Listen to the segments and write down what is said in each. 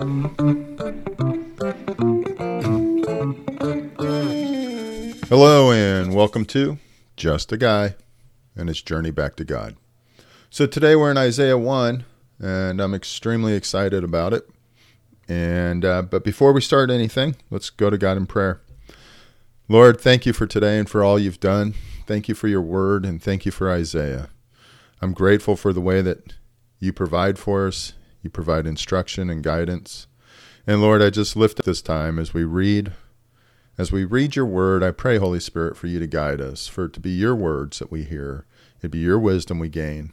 Hello, and welcome to Just a Guy and his journey back to God. So, today we're in Isaiah 1, and I'm extremely excited about it. And, uh, but before we start anything, let's go to God in prayer. Lord, thank you for today and for all you've done. Thank you for your word, and thank you for Isaiah. I'm grateful for the way that you provide for us, you provide instruction and guidance. And Lord, I just lift up this time as we read as we read your word, I pray, Holy Spirit, for you to guide us, for it to be your words that we hear, it be your wisdom we gain,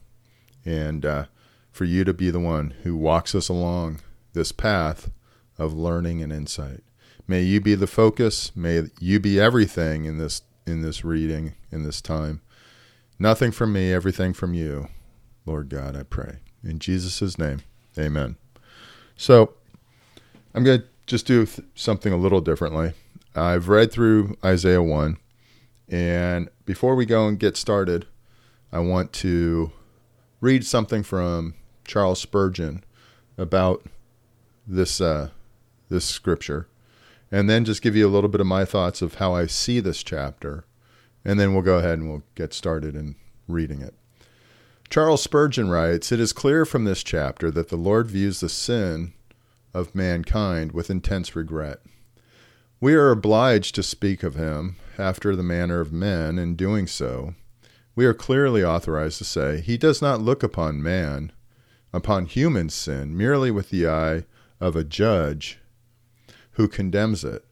and uh, for you to be the one who walks us along this path of learning and insight. May you be the focus. May you be everything in this in this reading in this time. Nothing from me, everything from you, Lord God. I pray in Jesus' name, Amen. So, I'm going to just do th- something a little differently. I've read through Isaiah 1, and before we go and get started, I want to read something from Charles Spurgeon about this uh, this scripture, and then just give you a little bit of my thoughts of how I see this chapter, and then we'll go ahead and we'll get started in reading it. Charles Spurgeon writes, It is clear from this chapter that the Lord views the sin of mankind with intense regret. We are obliged to speak of him after the manner of men. In doing so, we are clearly authorized to say, He does not look upon man, upon human sin, merely with the eye of a judge who condemns it,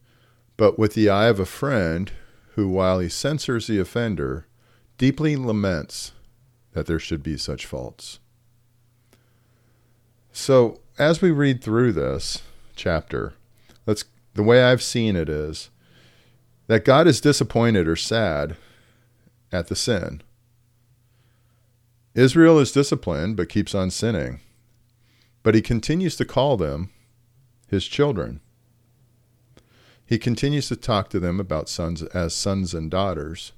but with the eye of a friend who, while he censures the offender, deeply laments that there should be such faults. So, as we read through this chapter, let's the way I've seen it is that God is disappointed or sad at the sin. Israel is disciplined but keeps on sinning, but he continues to call them his children. He continues to talk to them about sons as sons and daughters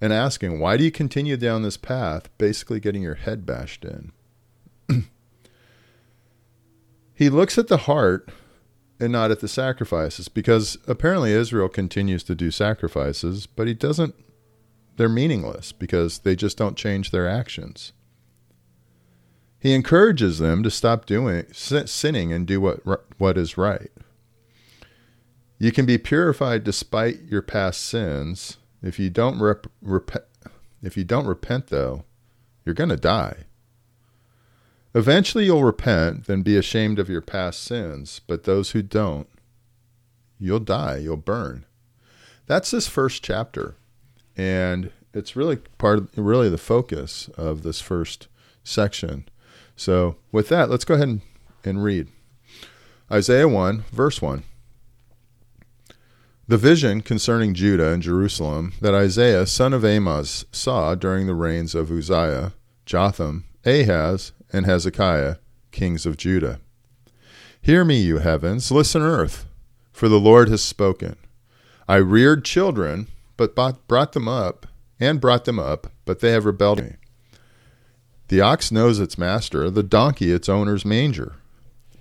and asking, Why do you continue down this path? Basically, getting your head bashed in. he looks at the heart and not at the sacrifices because apparently Israel continues to do sacrifices, but he doesn't. They're meaningless because they just don't change their actions. He encourages them to stop doing sinning and do what what is right. You can be purified despite your past sins. If you don't rep, rep if you don't repent though, you're going to die. Eventually you'll repent, then be ashamed of your past sins, but those who don't, you'll die, you'll burn. That's this first chapter. And it's really part of really the focus of this first section. So, with that, let's go ahead and, and read Isaiah 1, verse 1. The vision concerning Judah and Jerusalem that Isaiah, son of Amoz, saw during the reigns of Uzziah, Jotham, Ahaz, and Hezekiah, kings of Judah. Hear me, you heavens, listen, earth, for the Lord has spoken. I reared children, but brought them up, and brought them up, but they have rebelled me. The ox knows its master, the donkey its owner's manger.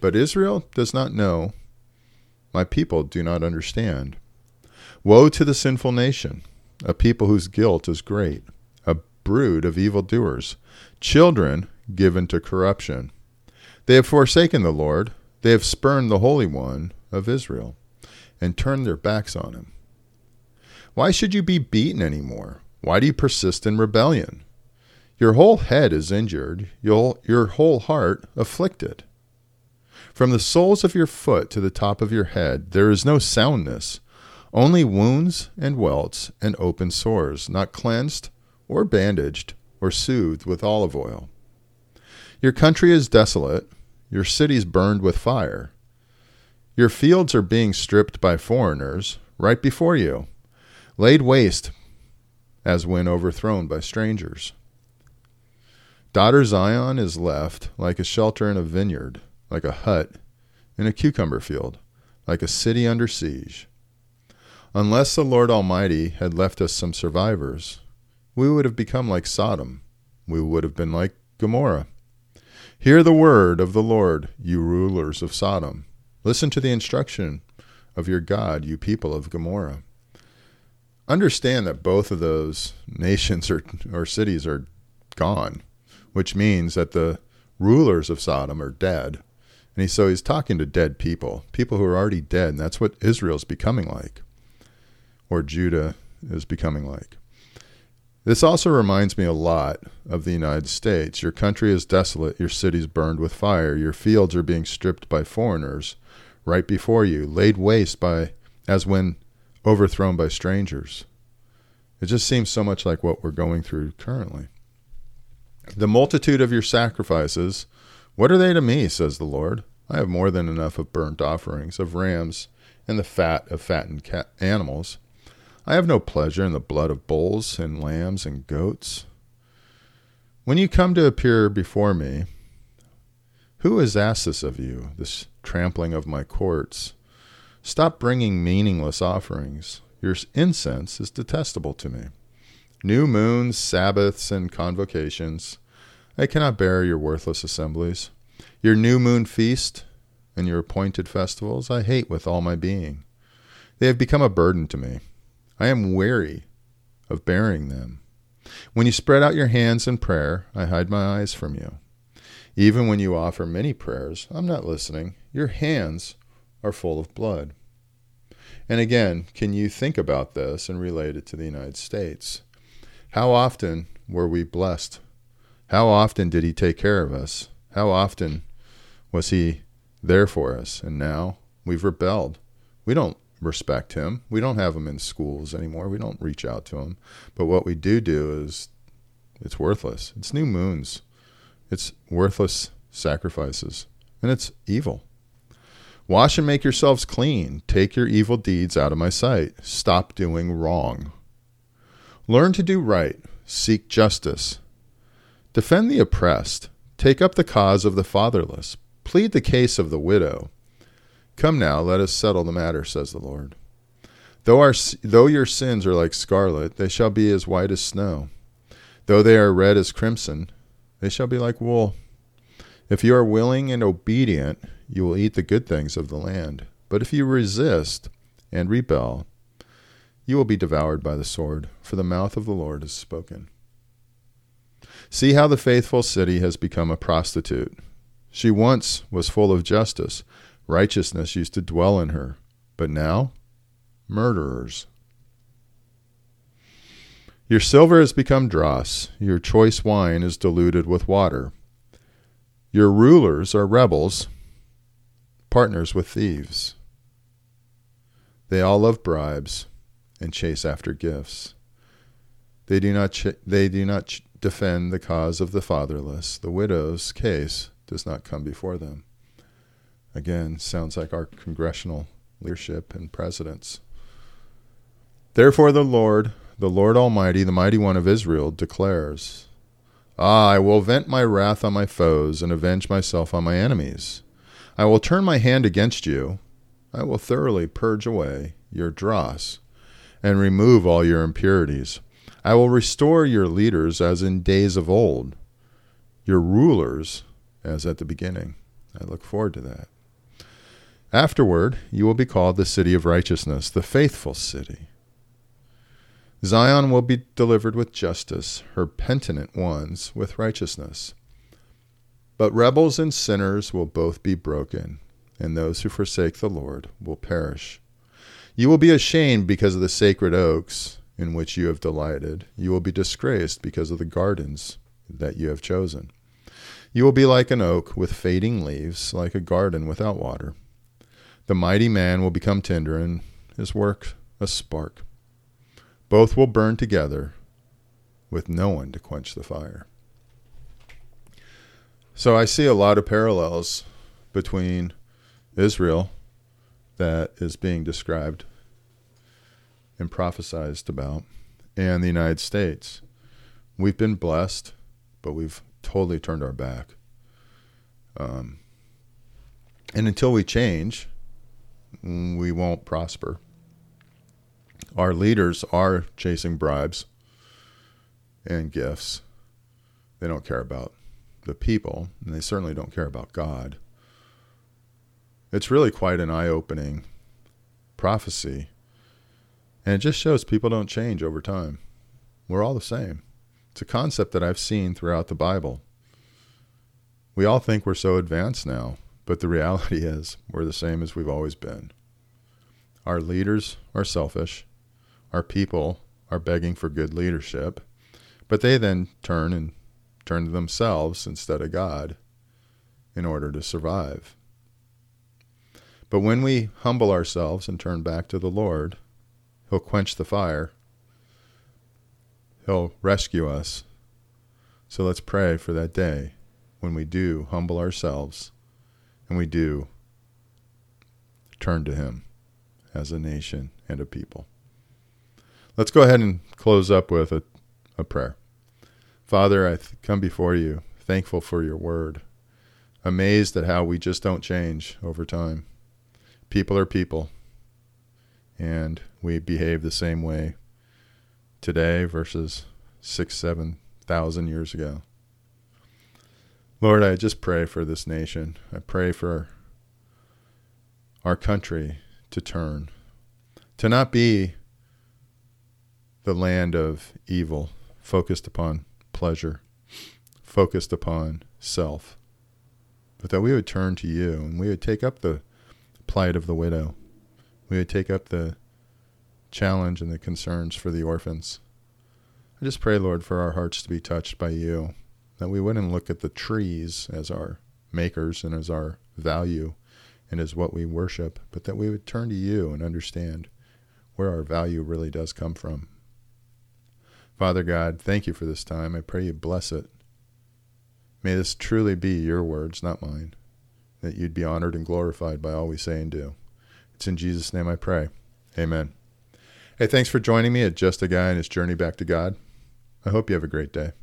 But Israel does not know. My people do not understand. Woe to the sinful nation, a people whose guilt is great, a brood of evildoers, children given to corruption. They have forsaken the Lord, they have spurned the Holy One of Israel, and turned their backs on him. Why should you be beaten any more? Why do you persist in rebellion? Your whole head is injured, your, whole heart afflicted. From the soles of your foot to the top of your head, there is no soundness, only wounds and welts and open sores, not cleansed or bandaged or soothed with olive oil. Your country is desolate, your cities burned with fire. Your fields are being stripped by foreigners right before you, laid waste as when overthrown by strangers. Daughter Zion is left like a shelter in a vineyard, like a hut in a cucumber field, like a city under siege. Unless the Lord Almighty had left us some survivors, we would have become like Sodom. We would have been like Gomorrah. Hear the word of the Lord, you rulers of Sodom. Listen to the instruction of your God, you people of Gomorrah. Understand that both of those nations or, or cities are gone, which means that the rulers of Sodom are dead. And he, so he's talking to dead people, people who are already dead. And that's what Israel's becoming like, or Judah is becoming like. This also reminds me a lot of the United States. Your country is desolate, your cities burned with fire, your fields are being stripped by foreigners right before you, laid waste by as when overthrown by strangers. It just seems so much like what we're going through currently. The multitude of your sacrifices, what are they to me, says the Lord? I have more than enough of burnt offerings, of rams, and the fat of fattened animals. I have no pleasure in the blood of bulls and lambs and goats. When you come to appear before me, who has asked this of you, this trampling of my courts? Stop bringing meaningless offerings. Your incense is detestable to me. New moons, Sabbaths, and convocations. I cannot bear your worthless assemblies. Your new moon feast and your appointed festivals I hate with all my being. They have become a burden to me. I am weary of bearing them. When you spread out your hands in prayer, I hide my eyes from you. Even when you offer many prayers, I'm not listening. Your hands are full of blood. And again, can you think about this and relate it to the United States? How often were we blessed? How often did He take care of us? How often was He there for us? And now we've rebelled. We don't respect Him. We don't have Him in schools anymore. We don't reach out to Him. But what we do do is it's worthless. It's new moons, it's worthless sacrifices, and it's evil. Wash and make yourselves clean. Take your evil deeds out of my sight. Stop doing wrong. Learn to do right, seek justice, defend the oppressed, take up the cause of the fatherless, plead the case of the widow. Come now, let us settle the matter, says the Lord. Though, our, though your sins are like scarlet, they shall be as white as snow. Though they are red as crimson, they shall be like wool. If you are willing and obedient, you will eat the good things of the land. But if you resist and rebel, you will be devoured by the sword, for the mouth of the Lord has spoken. See how the faithful city has become a prostitute. She once was full of justice, righteousness used to dwell in her, but now, murderers. Your silver has become dross, your choice wine is diluted with water. Your rulers are rebels, partners with thieves. They all love bribes and chase after gifts. They do not ch- they do not ch- defend the cause of the fatherless. The widow's case does not come before them. Again, sounds like our congressional leadership and presidents. Therefore, the Lord, the Lord Almighty, the mighty one of Israel, declares Ah, I will vent my wrath on my foes and avenge myself on my enemies. I will turn my hand against you. I will thoroughly purge away your dross and remove all your impurities. I will restore your leaders as in days of old, your rulers as at the beginning. I look forward to that. Afterward, you will be called the city of righteousness, the faithful city. Zion will be delivered with justice, her penitent ones with righteousness. But rebels and sinners will both be broken, and those who forsake the Lord will perish. You will be ashamed because of the sacred oaks in which you have delighted. You will be disgraced because of the gardens that you have chosen. You will be like an oak with fading leaves, like a garden without water. The mighty man will become tinder, and his work a spark. Both will burn together, with no one to quench the fire. So I see a lot of parallels between Israel that is being described and prophesied about, and the United States. We've been blessed, but we've totally turned our back. Um, and until we change, we won't prosper. Our leaders are chasing bribes and gifts. They don't care about the people, and they certainly don't care about God. It's really quite an eye opening prophecy. And it just shows people don't change over time. We're all the same. It's a concept that I've seen throughout the Bible. We all think we're so advanced now, but the reality is we're the same as we've always been. Our leaders are selfish. Our people are begging for good leadership, but they then turn and turn to themselves instead of God in order to survive. But when we humble ourselves and turn back to the Lord, He'll quench the fire. He'll rescue us. So let's pray for that day when we do humble ourselves and we do turn to Him as a nation and a people. Let's go ahead and close up with a, a prayer. Father, I th- come before you, thankful for your word, amazed at how we just don't change over time. People are people, and we behave the same way today versus six, seven thousand years ago. Lord, I just pray for this nation. I pray for our country to turn, to not be the land of evil, focused upon pleasure, focused upon self, but that we would turn to you and we would take up the plight of the widow. We would take up the challenge and the concerns for the orphans. I just pray, Lord, for our hearts to be touched by you, that we wouldn't look at the trees as our makers and as our value and as what we worship, but that we would turn to you and understand where our value really does come from Father God, thank you for this time. I pray you bless it. May this truly be your words, not mine, that you'd be honored and glorified by all we say and do. It's in Jesus' name I pray. Amen. Hey, thanks for joining me at Just a Guy and His Journey Back to God. I hope you have a great day.